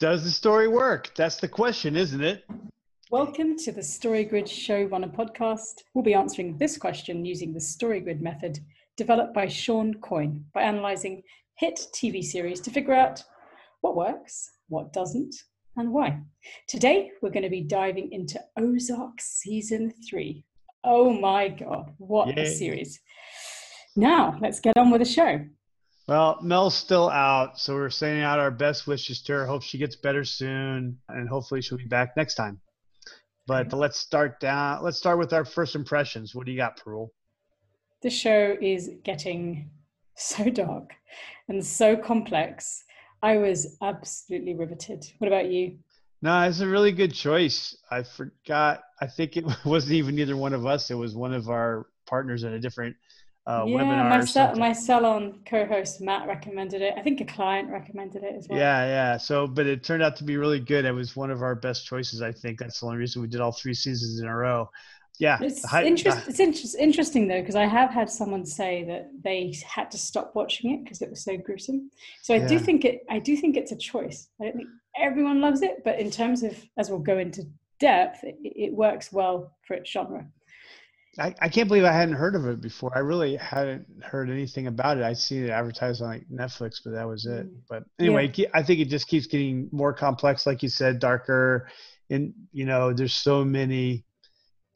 Does the story work? That's the question, isn't it? Welcome to the StoryGrid Showrunner podcast. We'll be answering this question using the StoryGrid method developed by Shawn Coyne by analysing hit TV series to figure out what works, what doesn't, and why. Today, we're going to be diving into Ozark Season 3. Oh my God, what Yay. a series! Now, let's get on with the show. Well, Mel's still out, so we're sending out our best wishes to her. Hope she gets better soon, and hopefully she'll be back next time. But mm-hmm. let's start down. Let's start with our first impressions. What do you got, Parul? This show is getting so dark and so complex. I was absolutely riveted. What about you? No, it's a really good choice. I forgot. I think it wasn't even either one of us. It was one of our partners in a different uh, yeah. My, my salon co-host Matt recommended it. I think a client recommended it as well. Yeah, yeah. So, but it turned out to be really good. It was one of our best choices. I think that's the only reason we did all three seasons in a row. Yeah, it's, high, interest, it's inter- interesting though because I have had someone say that they had to stop watching it because it was so gruesome. So I yeah. do think it. I do think it's a choice. I don't think everyone loves it, but in terms of as we'll go into depth, it, it works well for its genre. I, I can't believe I hadn't heard of it before. I really hadn't heard anything about it. I'd seen it advertised on like Netflix, but that was it. Mm. But anyway, yeah. I think it just keeps getting more complex, like you said, darker. And you know, there's so many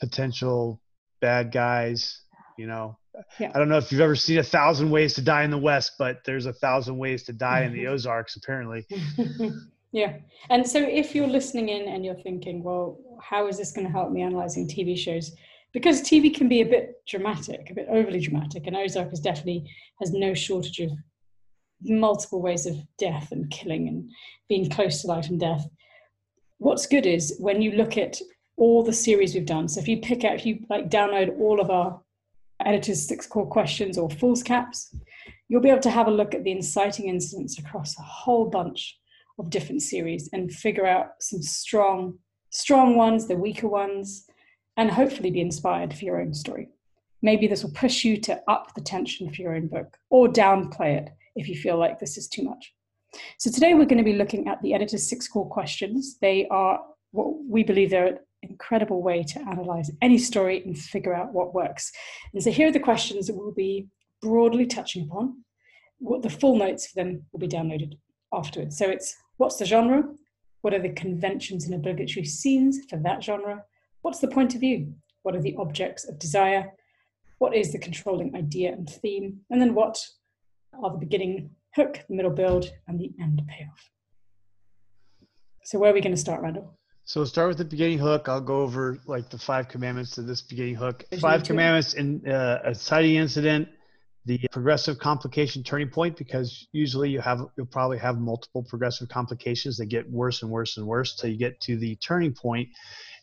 potential bad guys. You know, yeah. I don't know if you've ever seen a thousand ways to die in the West, but there's a thousand ways to die in the Ozarks, apparently. yeah. And so if you're listening in and you're thinking, well, how is this going to help me analyzing TV shows? Because TV can be a bit dramatic, a bit overly dramatic, and Ozark is definitely has no shortage of multiple ways of death and killing and being close to life and death. What's good is when you look at all the series we've done. So if you pick out, if you like download all of our editors six core questions or false foolscaps, you'll be able to have a look at the inciting incidents across a whole bunch of different series and figure out some strong, strong ones, the weaker ones, and hopefully be inspired for your own story. Maybe this will push you to up the tension for your own book or downplay it if you feel like this is too much. So today we're going to be looking at the editor's six core questions. They are what we believe they're an incredible way to analyze any story and figure out what works. And so here are the questions that we'll be broadly touching upon. What the full notes for them will be downloaded afterwards. So it's what's the genre? What are the conventions and obligatory scenes for that genre? What's the point of view? What are the objects of desire? What is the controlling idea and theme? And then what are the beginning hook, the middle build, and the end payoff? So where are we going to start, Randall? So start with the beginning hook. I'll go over like the five commandments to this beginning hook. Five commandments in uh, inciting incident, the progressive complication turning point, because usually you have you'll probably have multiple progressive complications that get worse and worse and worse till you get to the turning point.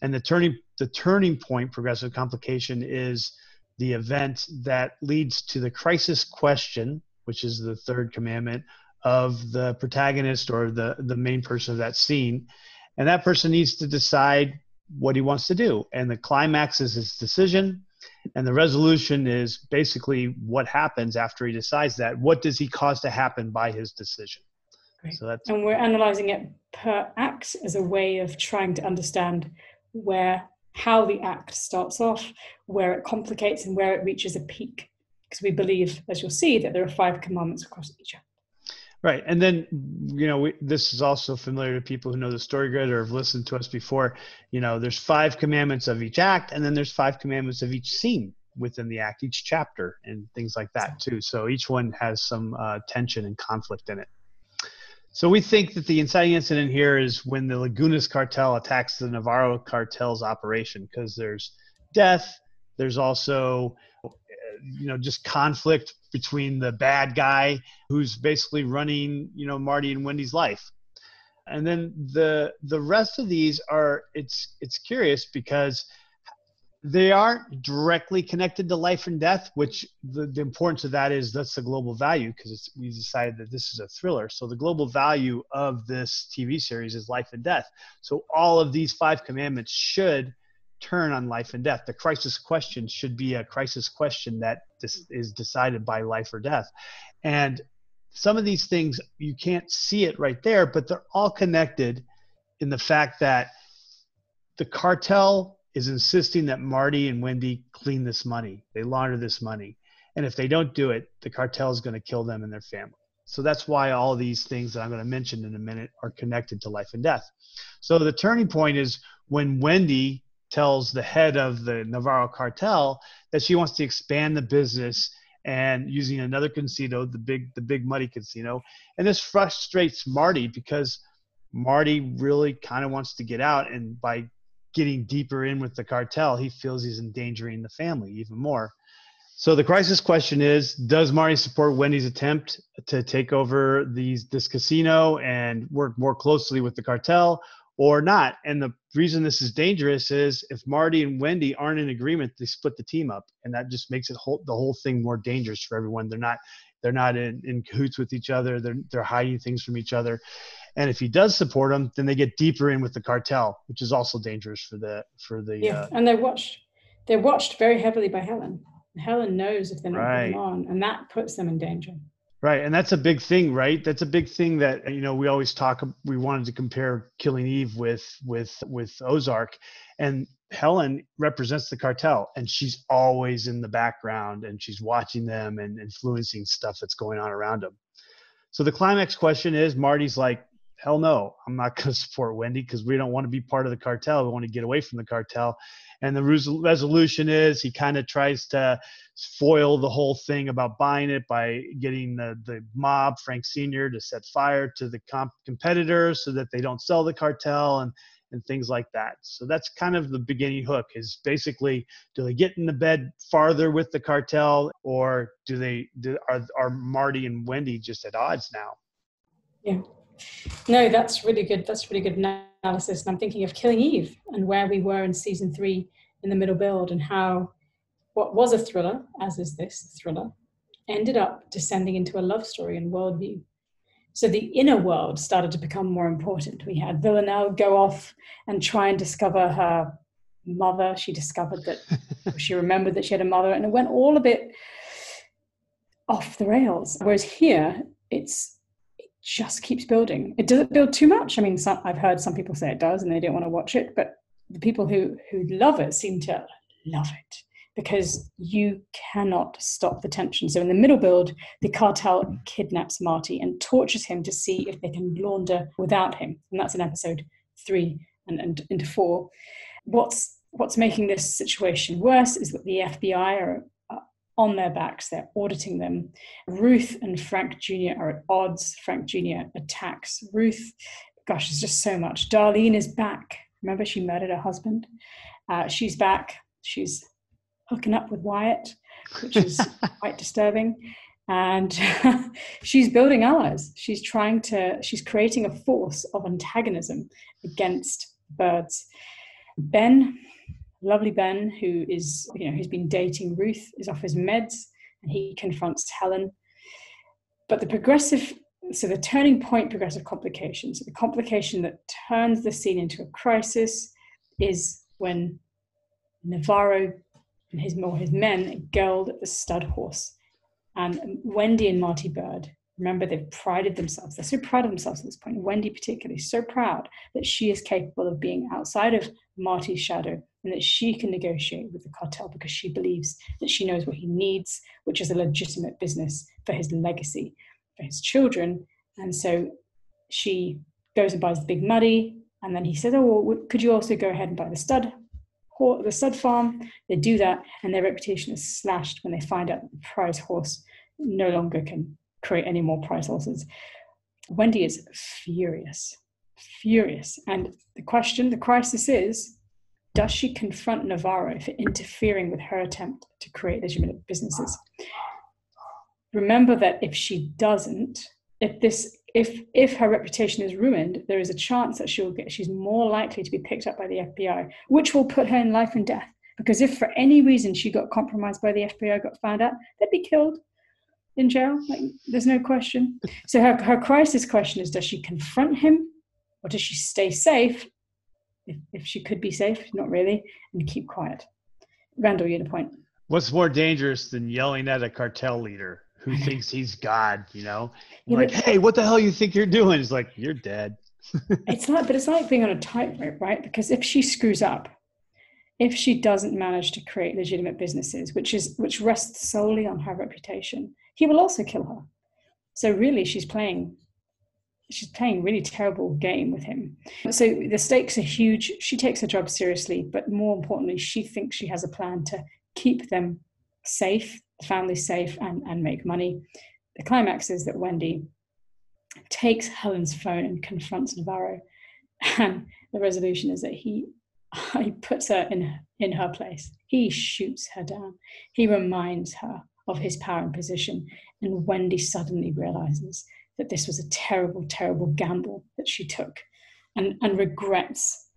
And the turning the turning point progressive complication is the event that leads to the crisis question which is the third commandment of the protagonist or the the main person of that scene. And that person needs to decide what he wants to do. And the climax is his decision and the resolution is basically what happens after he decides that what does he cause to happen by his decision Great. so that's and we're analyzing it per act as a way of trying to understand where how the act starts off, where it complicates, and where it reaches a peak. Because we believe, as you'll see, that there are five commandments across each act. Right. And then, you know, we, this is also familiar to people who know the story grid or have listened to us before. You know, there's five commandments of each act, and then there's five commandments of each scene within the act, each chapter, and things like that, too. So each one has some uh, tension and conflict in it. So we think that the inciting incident here is when the Lagunas cartel attacks the Navarro cartel's operation because there's death. There's also, you know, just conflict between the bad guy who's basically running, you know, Marty and Wendy's life. And then the the rest of these are it's it's curious because they aren't directly connected to life and death which the, the importance of that is that's the global value because we decided that this is a thriller so the global value of this tv series is life and death so all of these five commandments should turn on life and death the crisis question should be a crisis question that is decided by life or death and some of these things you can't see it right there, but they're all connected in the fact that the cartel is insisting that Marty and Wendy clean this money, they launder this money. And if they don't do it, the cartel is going to kill them and their family. So that's why all these things that I'm going to mention in a minute are connected to life and death. So the turning point is when Wendy tells the head of the Navarro cartel that she wants to expand the business and using another casino, the big the big money casino. And this frustrates Marty because Marty really kind of wants to get out and by getting deeper in with the cartel, he feels he's endangering the family even more. So the crisis question is does Marty support Wendy's attempt to take over these this casino and work more closely with the cartel or not. And the reason this is dangerous is if Marty and Wendy aren't in agreement, they split the team up, and that just makes it whole, the whole thing more dangerous for everyone. They're not they're not in, in cahoots with each other. They're they're hiding things from each other. And if he does support them, then they get deeper in with the cartel, which is also dangerous for the for the. Yeah, uh, and they're watched. They're watched very heavily by Helen. Helen knows if they're not right. on, and that puts them in danger. Right, and that's a big thing, right? That's a big thing that you know we always talk. We wanted to compare Killing Eve with with with Ozark, and Helen represents the cartel, and she's always in the background, and she's watching them and influencing stuff that's going on around them. So the climax question is: Marty's like, "Hell no, I'm not going to support Wendy because we don't want to be part of the cartel. We want to get away from the cartel." And the resolution is he kind of tries to foil the whole thing about buying it by getting the, the mob, Frank Sr., to set fire to the comp- competitors so that they don't sell the cartel and, and things like that. So that's kind of the beginning hook is basically do they get in the bed farther with the cartel or do they do, are, are Marty and Wendy just at odds now? Yeah. No, that's really good. That's really good analysis. And I'm thinking of Killing Eve and where we were in season three in the middle build and how what was a thriller, as is this thriller, ended up descending into a love story and worldview. So the inner world started to become more important. We had Villanelle go off and try and discover her mother. She discovered that she remembered that she had a mother, and it went all a bit off the rails. Whereas here, it's just keeps building. It doesn't build too much. I mean, some, I've heard some people say it does, and they don't want to watch it. But the people who who love it seem to love it because you cannot stop the tension. So in the middle build, the cartel kidnaps Marty and tortures him to see if they can launder without him, and that's in episode three and, and into four. What's what's making this situation worse is that the FBI are on their backs. They're auditing them. Ruth and Frank Jr. are at odds. Frank Jr. attacks Ruth. Gosh, there's just so much. Darlene is back. Remember, she murdered her husband. Uh, she's back. She's hooking up with Wyatt, which is quite disturbing. And she's building allies. She's trying to, she's creating a force of antagonism against Byrdes. Ben lovely Ben, who is, you know, who's been dating Ruth, is off his meds and he confronts Helen. But the progressive, so the turning point progressive complications, so the complication that turns the scene into a crisis is when Navarro and his more his men geld the stud horse. And Wendy and Marty Byrde Remember, they've prided themselves. They're so proud of themselves at this point. Wendy, particularly, so proud that she is capable of being outside of Marty's shadow and that she can negotiate with the cartel because she believes that she knows what he needs, which is a legitimate business for his legacy, for his children. And so she goes and buys the big muddy. And then he says, Oh, well, could you also go ahead and buy the stud? The stud farm, they do that, and their reputation is slashed when they find out that the prize horse no longer can create any more price losses. Wendy is furious, furious. And the question, the crisis is does she confront Navarro for interfering with her attempt to create legitimate businesses? Remember that if she doesn't, if this if if her reputation is ruined, there is a chance that she'll get she's more likely to be picked up by the FBI, which will put her in life and death. Because if for any reason she got compromised by the FBI, got found out, they'd be killed in jail. Like, there's no question. So her, her crisis question is: Does she confront him, or does she stay safe? If, if she could be safe, not really, and keep quiet. Randall, you had a point. What's more dangerous than yelling at a cartel leader? who thinks he's God, you know? Yeah, like, hey, what the hell you think you're doing? It's like, you're dead. it's like, but it's like being on a tightrope, right? Because if she screws up, if she doesn't manage to create legitimate businesses, which is which rests solely on her reputation, he will also kill her. So really, she's playing she's playing really terrible game with him. So the stakes are huge. She takes her job seriously, but more importantly, she thinks she has a plan to keep them safe, the family safe, and, and make money. The climax is that Wendy takes Helen's phone and confronts Navarro. And the resolution is that he he puts her in in her place. He shoots her down. He reminds her of his power and position. And Wendy suddenly realizes that this was a terrible, terrible gamble that she took and, and regrets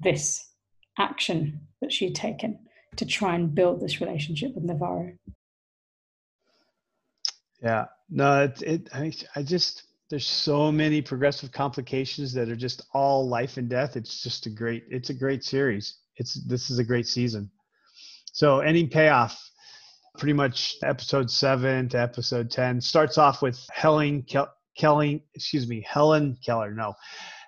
this action that she had taken to try and build this relationship with Navarro. Yeah, no, it, it I, I just, there's so many progressive complications that are just all life and death. It's just a great, it's a great series. It's, this is a great season. So any payoff, pretty much episode seven to episode 10 starts off with Helen, Kelly, excuse me, Helen Keller, no,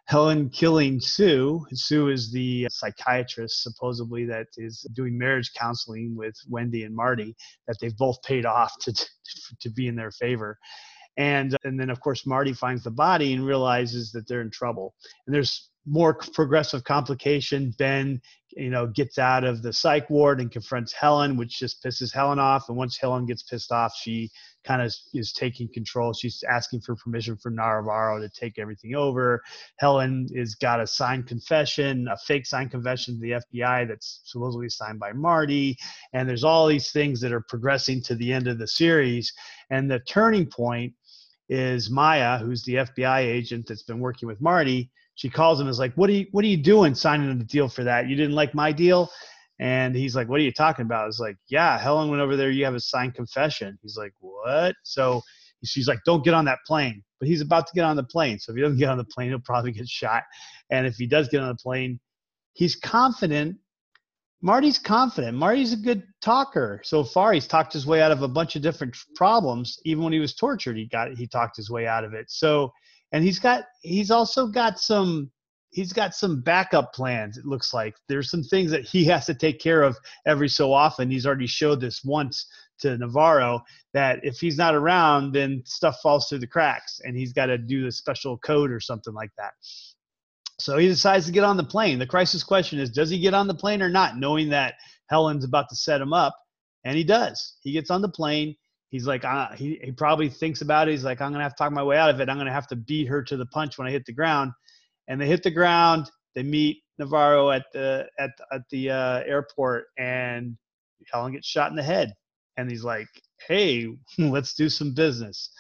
Helen killing Sue. Sue is the psychiatrist, supposedly, that is doing marriage counseling with Wendy and Marty, that they've both paid off to, to be in their favor. And, and then, of course, Marty finds the body and realizes that they're in trouble. And there's more progressive complication. Ben, you know, gets out of the psych ward and confronts Helen, which just pisses Helen off. And once Helen gets pissed off, she kind of is taking control. She's asking for permission from Navarro to take everything over. Helen is got a signed confession, a fake signed confession to the FBI that's supposedly signed by Marty. And there's all these things that are progressing to the end of the series. And the turning point is Maya, who's the FBI agent that's been working with Marty she calls him and is like, "What are you What are you doing signing a deal for that? You didn't like my deal?" And he's like, "What are you talking about?" It's like, "Yeah, Helen went over there. You have a signed confession." He's like, "What?" So she's like, "Don't get on that plane." But he's about to get on the plane. So if he doesn't get on the plane, he'll probably get shot. And if he does get on the plane, he's confident. Marty's confident. Marty's a good talker. So far, he's talked his way out of a bunch of different problems. Even when he was tortured, he got he talked his way out of it. So and he's got he's also got some he's got some backup plans it looks like. There's some things that he has to take care of every so often. He's already showed this once to navarro that if he's not around then stuff falls through the cracks and he's got to do the special code or something like that. So he decides to get on the plane. The crisis question is does he get on the plane or not knowing that helen's about to set him up? And he does. He gets on the plane he's like, uh, he, he probably thinks about it. He's like, I'm going to have to talk my way out of it. I'm going to have to beat her to the punch when I hit the ground. And they hit the ground. They meet Navarro at the, at, at the uh, airport and Helen gets shot in the head. And he's like, hey, let's do some business.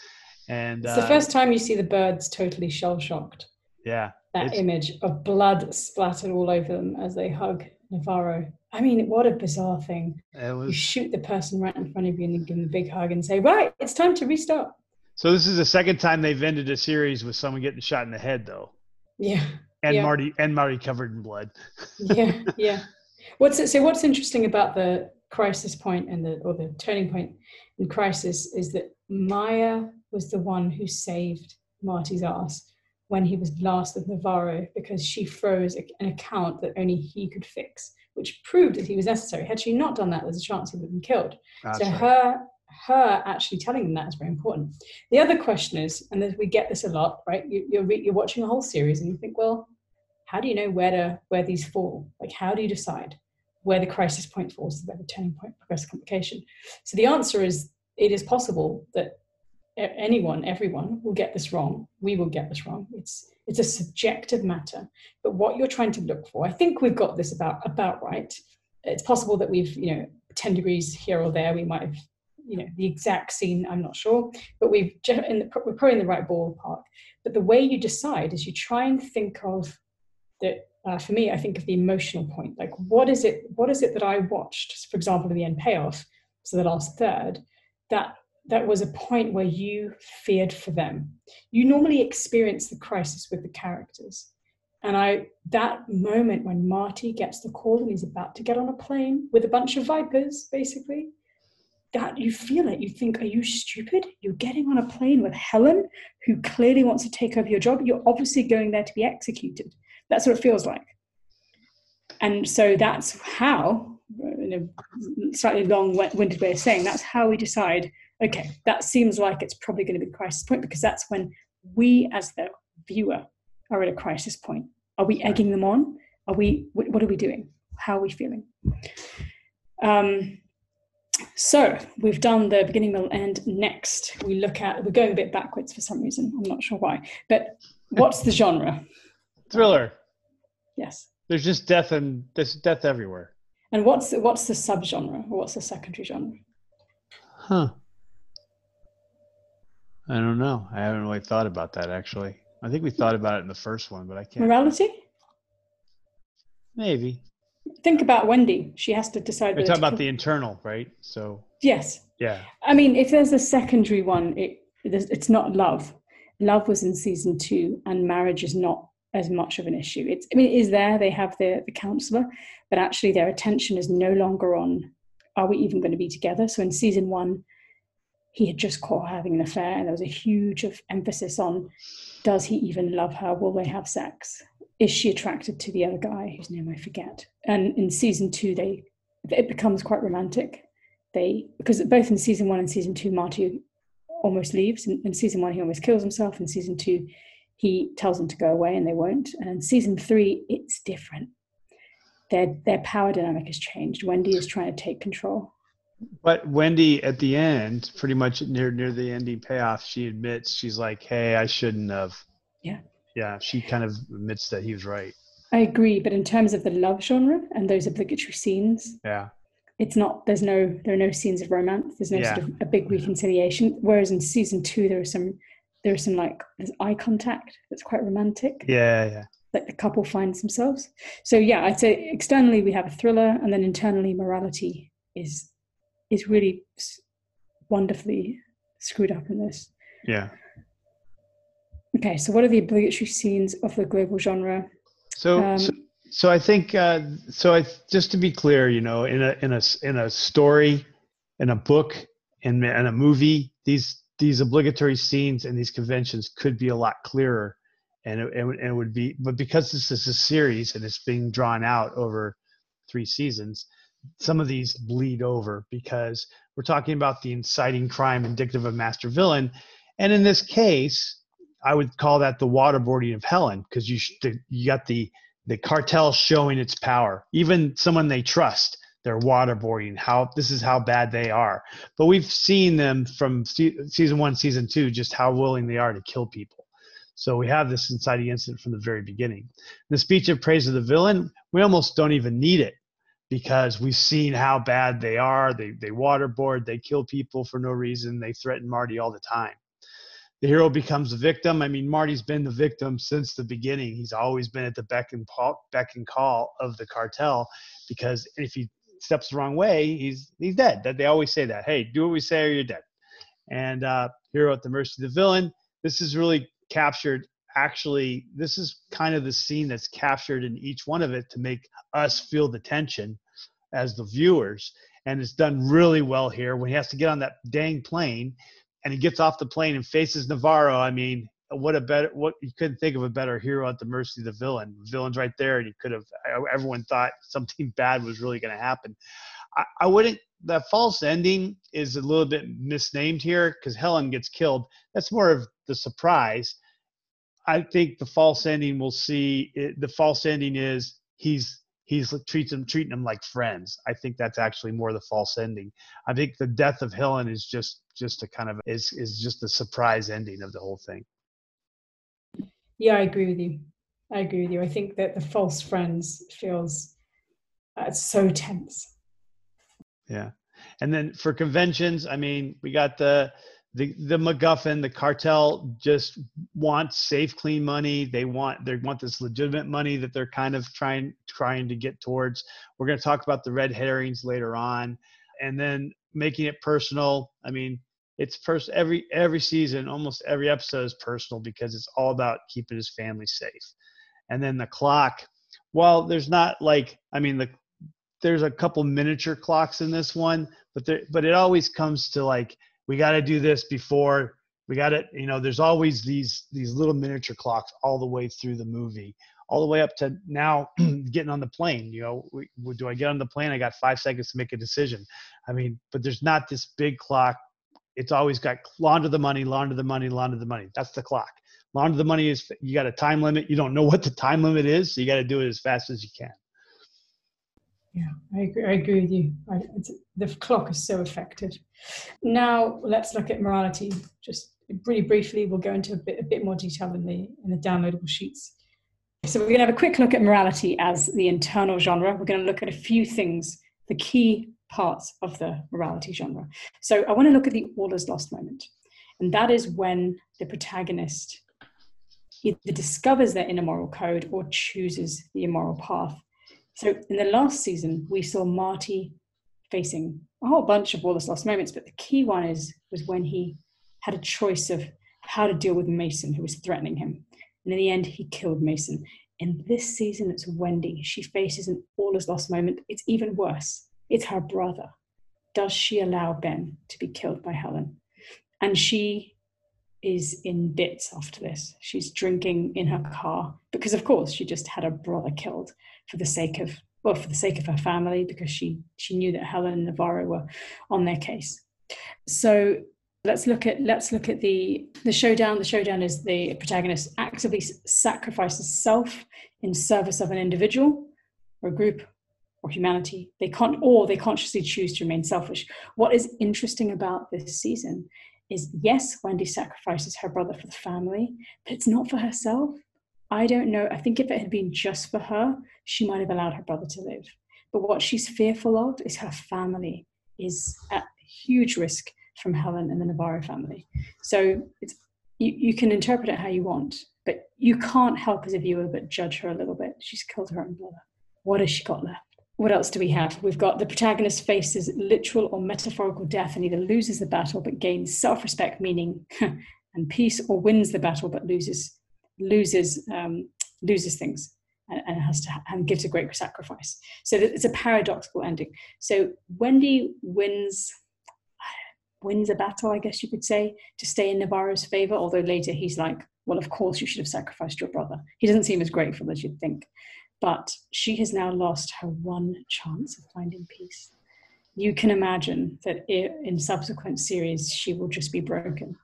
And it's the uh, first time you see the Byrdes totally shell shocked. Yeah. That image of blood splattered all over them as they hug Mm. Navarro. I mean, what a bizarre thing. Was, you shoot the person right in front of you and give them a big hug and say, right, it's time to restart. So this is the second time they've ended a series with someone getting shot in the head, though. Yeah. And yeah. Marty and Marty covered in blood. yeah, yeah. What's it, so? What's interesting about the crisis point and the or the turning point in crisis is that Maya was the one who saved Marty's ass when he was last with Navarro because she froze an account that only he could fix, which proved that he was necessary. Had she not done that, there's a chance he would have been killed. That's so right. her her actually telling them that is very important. The other question is, and we get this a lot, right? You, you're you're watching a whole series and you think, well, how do you know where to where these fall? Like, how do you decide where the crisis point falls, where the turning point, progressive complication? So the answer is, it is possible that anyone, everyone will get this wrong. We will get this wrong. It's it's a subjective matter. But what you're trying to look for, I think we've got this about about right. It's possible that we've you know ten degrees here or there. We might have you know the exact scene. I'm not sure, but we've in the, we're probably in the right ballpark. But the way you decide is you try and think of that. Uh, for me, I think of the emotional point. Like, what is it? What is it that I watched? For example, the end payoff, so the last third, that that was a point where you feared for them. You normally experience the crisis with the characters. And I that moment when Marty gets the call and he's about to get on a plane with a bunch of vipers, basically, that you feel it. You think, are you stupid? You're getting on a plane with Helen, who clearly wants to take over your job. You're obviously going there to be executed. That's what it feels like. And so that's how, in a slightly long winded way of saying, that's how we decide okay, that seems like it's probably going to be the crisis point because that's when we, as the viewer, are at a crisis point. Are we egging them on? Are we, what are we doing? How are we feeling? Um, so we've done the beginning, middle, end. Next, we look at we're going a bit backwards for some reason. I'm not sure why. But what's the genre? Thriller. Yes. There's just death and there's death everywhere. And what's the, what's the subgenre or what's the secondary genre? Huh. I don't know. I haven't really thought about that actually. I think we hmm. thought about it in the first one, but I can't. Morality? Maybe think about Wendy. She has to decide. We're talking about the internal, right? So yes, yeah. I mean, if there's a secondary one, it it's not love. Love was in season two, and marriage is not as much of an issue. It's I mean, it is there. They have the the counselor, but actually their attention is no longer on. Are we even going to be together? So in season one, he had just caught her having an affair, and there was a huge emphasis on does he even love her? Will they have sex? is she attracted to the other guy whose name I forget? And in season two, they it becomes quite romantic. They because both in season one and season two, Marty almost leaves. In, in season one, he almost kills himself. In season two, he tells them to go away, and they won't. And in season three, it's different. Their their power dynamic has changed. Wendy is trying to take control. But Wendy, at the end, pretty much near near the ending payoff, she admits she's like, "Hey, I shouldn't have." Yeah yeah, she kind of admits that he was right. I agree, but in terms of the love genre and those obligatory scenes, yeah, it's not. There's no there are no scenes of romance. There's no yeah. sort of a big reconciliation. Whereas in season two, there are some there are some like there's eye contact that's quite romantic. Yeah, yeah. Like the couple finds themselves. So yeah, I'd say externally we have a thriller, and then internally morality is is really wonderfully screwed up in this. Yeah. Okay, so what are the obligatory scenes of the global genre? So, um, so, so, I think uh, so. I just to be clear, you know, in a in a in a story, in a book, in, in a movie, these these obligatory scenes and these conventions could be a lot clearer, and it, and it would be. But because this is a series and it's being drawn out over three seasons, some of these bleed over because we're talking about the inciting crime indicative of master villain, and in this case I would call that the waterboarding of Helen because you you got the the cartel showing its power. Even someone they trust, they're waterboarding. How this is how bad they are. But we've seen them from season one, season two, just how willing they are to kill people. So we have this inciting incident from the very beginning. The speech of praise of the villain, we almost don't even need it because we've seen how bad they are. They they waterboard, they kill people for no reason, they threaten Marty all the time the hero becomes a victim. I mean, Marty's been the victim since the beginning. He's always been at the beck and, beck and call of the cartel because if he steps the wrong way, he's he's dead. That they always say that. Hey, do what we say or you're dead. And uh, hero at the mercy of the villain. This is really captured. Actually, this is kind of the scene that's captured in each one of it to make us feel the tension as the viewers. And it's done really well here when he has to get on that dang plane and he gets off the plane and faces Navarro. I mean, what a better what you couldn't think of a better hero at the mercy of the villain. The villain's right there, and you could have. Everyone thought something bad was really going to happen. I, I wouldn't. That false ending is a little bit misnamed here because Helen gets killed. That's more of the surprise. I think the false ending we'll see. It, the false ending is he's he's treats them treating them like friends. I think that's actually more the false ending. I think the death of Helen is just just a kind of is is just the surprise ending of the whole thing. Yeah, I agree with you. I agree with you. I think that the false friends feels uh, so tense. Yeah, and then for conventions, I mean, we got the the the MacGuffin, the cartel just wants safe, clean money. They want they want this legitimate money that they're kind of trying trying to get towards. We're going to talk about the red herrings later on, and then making it personal. I mean, it's first every every season, almost every episode is personal because it's all about keeping his family safe. And then the clock. Well, there's not like I mean the there's a couple miniature clocks in this one, but there, but it always comes to like we got to do this before we got it. You know, there's always these these little miniature clocks all the way through the movie, all the way up to now getting on the plane. You know, we, do I get on the plane? I got five seconds to make a decision. I mean, but there's not this big clock. It's always got launder the money, launder the money, launder the money. That's the clock. Launder the money is you got a time limit. You don't know what the time limit is, so you got to do it as fast as you can. Yeah, I agree, I agree with you. I, the clock is so effective. Now let's look at morality. Just really briefly, we'll go into a bit, a bit more detail in the in the downloadable sheets. So we're going to have a quick look at morality as the internal genre. We're going to look at a few things, the key parts of the morality genre. So I want to look at the all is lost moment, and that is when the protagonist either discovers their inner moral code or chooses the immoral path so in the last season, we saw Marty facing a whole bunch of all those lost moments, but the key one is was when he had a choice of how to deal with Mason, who was threatening him. And in the end, he killed Mason. In this season, it's Wendy. She faces an all is lost moment. It's even worse. It's her brother. Does she allow Ben to be killed by Helen? And she is in bits after this. She's drinking in her car because, of course, she just had her brother killed for the sake of well, for the sake of her family, because she she knew that Helen and Navarro were on their case. So let's look at let's look at the the showdown. The showdown is the protagonist actively sacrifices self in service of an individual or a group or humanity. They can't or they consciously choose to remain selfish. What is interesting about this season is yes, Wendy sacrifices her brother for the family, but it's not for herself. I don't know. I think if it had been just for her, she might have allowed her brother to live. But what she's fearful of is her family is at huge risk from Helen and the Navarro family. So it's, you, you can interpret it how you want, but you can't help as a viewer but judge her a little bit. She's killed her own brother. What has she got left? What else do we have? We've got the protagonist faces literal or metaphorical death and either loses the battle but gains self respect, meaning and peace, or wins the battle but loses loses um, loses things and, and, has to and gives a great sacrifice. So it's a paradoxical ending. So Wendy wins wins a battle, I guess you could say, to stay in Navarro's favor. Although later he's like, "Well, of course you should have sacrificed your brother." He doesn't seem as grateful as you'd think. But she has now lost her one chance of finding peace. You can imagine that in subsequent series she will just be broken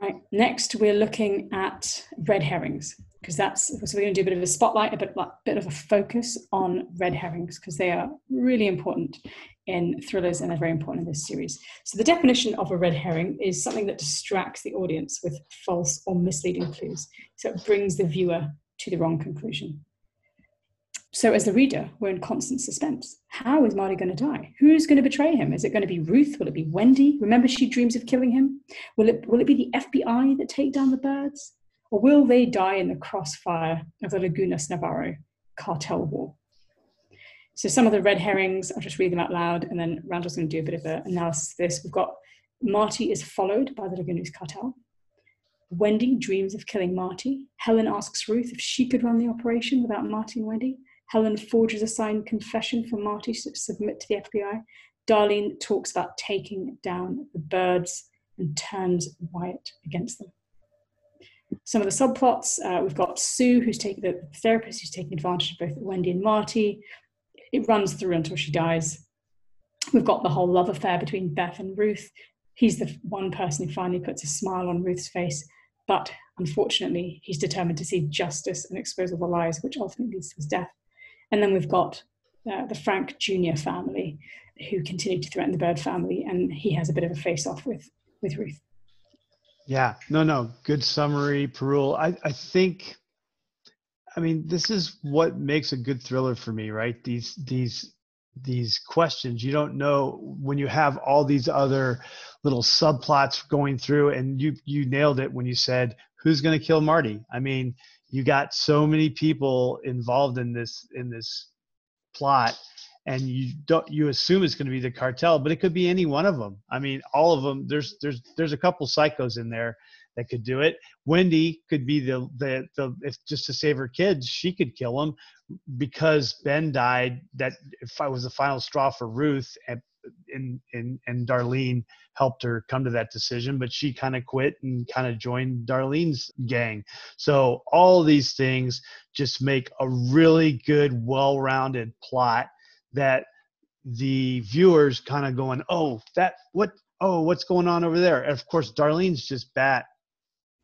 Right. Next, we're looking at red herrings because that's so we're going to do a bit of a spotlight, a bit, a bit of a focus on red herrings because they are really important in thrillers and they're very important in this series. So the definition of a red herring is something that distracts the audience with false or misleading clues. So it brings the viewer to the wrong conclusion. So, as the reader, we're in constant suspense. How is Marty going to die? Who's going to betray him? Is it going to be Ruth? Will it be Wendy? Remember, she dreams of killing him. Will it, will it be the FBI that take down the Byrdes? Or will they die in the crossfire of the Lagunas Navarro cartel war? So, some of the red herrings, I'll just read them out loud, and then Randall's going to do a bit of an analysis of this. We've got Marty is followed by the Lagunas cartel. Wendy dreams of killing Marty. Helen asks Ruth if she could run the operation without Marty and Wendy. Helen forges a signed confession for Marty to submit to the FBI. Darlene talks about taking down the Byrdes and turns Wyatt against them. Some of the subplots uh, we've got Sue, who's taking the therapist, who's taking advantage of both Wendy and Marty. It runs through until she dies. We've got the whole love affair between Ben and Ruth. He's the one person who finally puts a smile on Ruth's face, but unfortunately, he's determined to see justice and expose all the lies, which ultimately leads to his death. And then we've got uh, the Frank Jr. family who continue to threaten the Byrde family, and he has a bit of a face off with, with Ruth. Yeah, no, no, good summary, Parul. I, I think, I mean, this is what makes a good thriller for me, right? These, these, these questions. You don't know when you have all these other little subplots going through and you you nailed it when you said who's going to kill marty? I mean you got so many people involved in this in this plot and you don't you assume it's going to be the cartel but it could be any one of them i mean all of them there's there's there's a couple psychos in there that could do it. Wendy could be the the, the if just to save her kids, she could kill him because Ben died. That if I was the final straw for Ruth and and and, and Darlene helped her come to that decision, but she kind of quit and kind of joined Darlene's gang. So all these things just make a really good, well-rounded plot that the viewers kind of going, oh, that what oh, what's going on over there? And of course, Darlene's just bat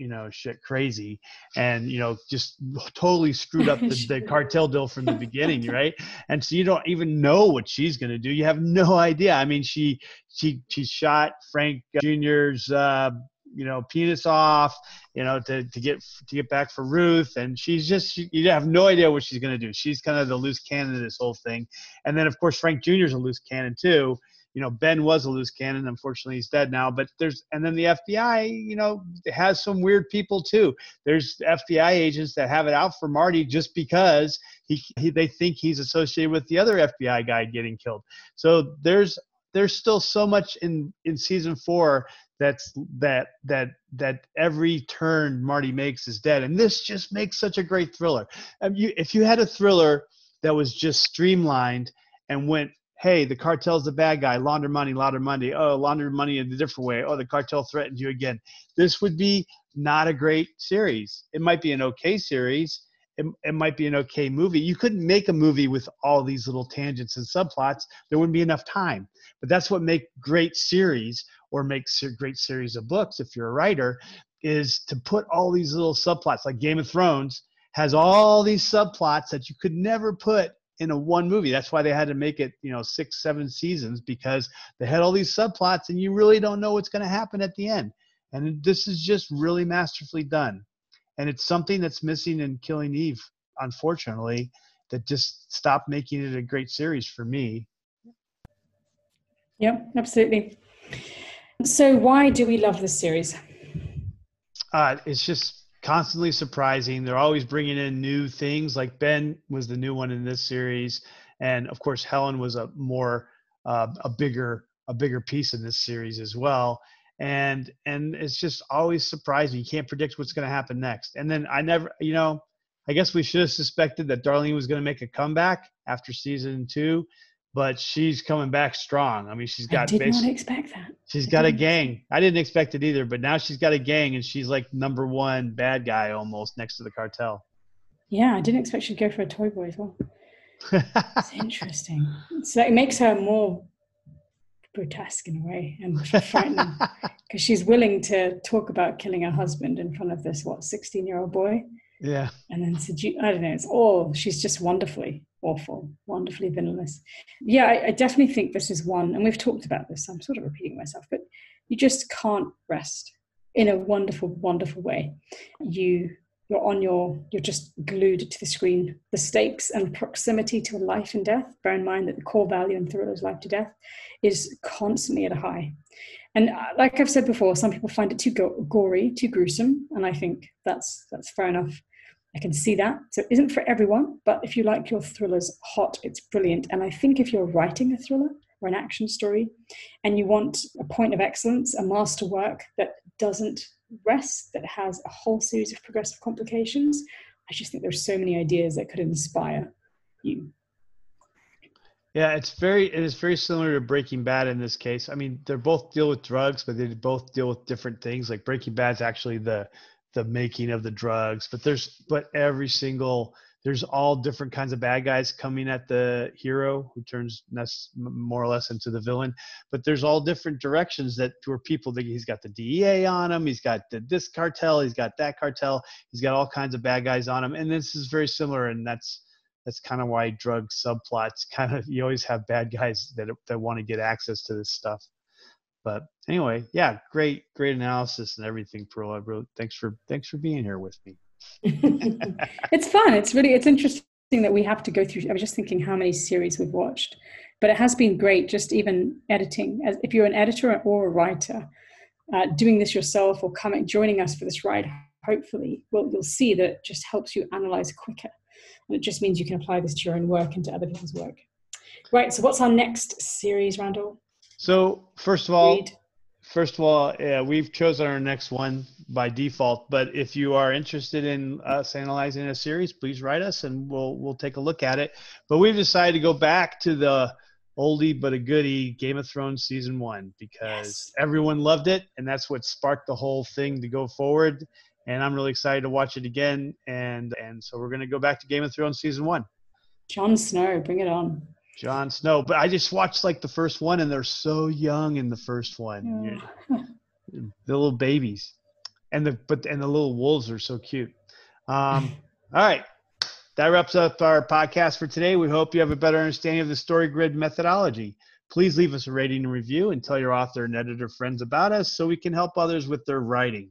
you know shit crazy and you know just totally screwed up the, the, cartel deal from the beginning right? And so you don't even know what she's going to do. You have no idea. I mean she she she shot frank junior's uh you know penis off you know to, to get to get back for ruth and she's just she, you have no idea what she's going to do. She's kind of the loose cannon of this whole thing. And then of course frank junior's a loose cannon too you know ben was a loose cannon unfortunately he's dead now but there's and then the fbi you know has some weird people too. There's fbi agents that have it out for marty just because he, he they think he's associated with the other fbi guy getting killed. So there's there's still so much in in season four that's that that that every turn marty makes is dead and this just makes such a great thriller. Um, you, if you had a thriller that was just streamlined and went hey, the cartel's the bad guy, launder money, launder money, oh, launder money in a different way, oh, the cartel threatened you again. This would be not a great series. It might be an okay series. It, it might be an okay movie. You couldn't make a movie with all these little tangents and subplots. There wouldn't be enough time. But that's what make great series or makes great series of books if you're a writer is to put all these little subplots like Game of Thrones has all these subplots that you could never put in a one movie. That's why they had to make it, you know, six, seven seasons because they had all these subplots and you really don't know what's going to happen at the end. And this is just really masterfully done. And it's something that's missing in Killing Eve, unfortunately, that just stopped making it a great series for me. Yeah, absolutely. So, why do we love this series? Uh, it's just constantly surprising. They're always bringing in new things. Like Ben was the new one in this series, and of course Helen was a more uh, a bigger a bigger piece in this series as well. And and it's just always surprising. You can't predict what's going to happen next. And then I never, you know, I guess we should have suspected that Darlene was going to make a comeback after season two but she's coming back strong. I mean, she's got. I did not expect that. She's got a gang. I didn't expect it either, but now she's got a gang, and she's like number one bad guy almost next to the cartel. Yeah, I didn't expect she'd go for a toy boy as well. it's interesting. So it makes her more grotesque in a way and frightening because she's willing to talk about killing her husband in front of this what 16 year old boy yeah and then seduce i don't know it's all she's just wonderfully awful, wonderfully villainous. Yeah, I, I, definitely think this is one, and we've talked about this. I'm sort of repeating myself, but you just can't rest in a wonderful, wonderful way. You you're on your you're just glued to the screen. The stakes and proximity to life and death. Bear in mind that the core value in thrillers, life to death, is constantly at a high. And uh, like I've said before, some people find it too go- gory, too gruesome, and I think that's that's fair enough. I can see that. So it isn't for everyone, but if you like your thrillers hot, it's brilliant. And I think if you're writing a thriller or an action story and you want a point of excellence, a masterwork that doesn't rest, that has a whole series of progressive complications, I just think there's so many ideas that could inspire you. Yeah, it's very it is very similar to Breaking Bad in this case. I mean, they're both deal with drugs, but they both deal with different things. Like Breaking Bad's actually the the making of the drugs but there's but every single there's all different kinds of bad guys coming at the hero who turns more or less into the villain. But there's all different directions that where people think he's got the dea on him he's got the, this cartel he's got that cartel he's got all kinds of bad guys on him. And this is very similar and that's that's kind of why drug subplots kind of you always have bad guys that that want to get access to this stuff but anyway, yeah, great, great analysis and everything, Parul. I wrote, thanks for thanks for being here with me. it's fun. It's really it's interesting that we have to go through. I was just thinking how many series we've watched, but it has been great. Just even editing, as if you're an editor or a writer, uh, doing this yourself or coming joining us for this ride. Hopefully, well, you'll see that it just helps you analyze quicker, and it just means you can apply this to your own work and to other people's work. Right. So, what's our next series, Randall? So first of all, Read. first of all, yeah, we've chosen our next one by default. But if you are interested in us analyzing a series, please write us and we'll we'll take a look at it. But we've decided to go back to the oldie but a goodie Game of Thrones season one because yes. everyone loved it, and that's what sparked the whole thing to go forward. And I'm really excited to watch it again. And and so we're gonna go back to Game of Thrones season one. Jon Snow, bring it on. Jon Snow. But I just watched like the first one, and they're so young in the first one. Yeah. the little babies, and the but and the little wolves are so cute. Um, all right, that wraps up our podcast for today. We hope you have a better understanding of the story grid methodology. Please leave us a rating and review, and tell your author and editor friends about us so we can help others with their writing.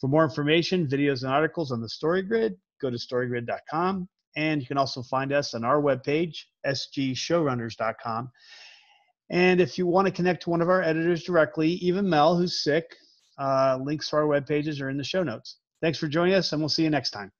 For more information, videos, and articles on the story grid, go to storygrid.com. And you can also find us on our webpage, sgshowrunners.com. And if you want to connect to one of our editors directly, even Mel, who's sick, uh, links to our web pages are in the show notes. Thanks for joining us, and we'll see you next time.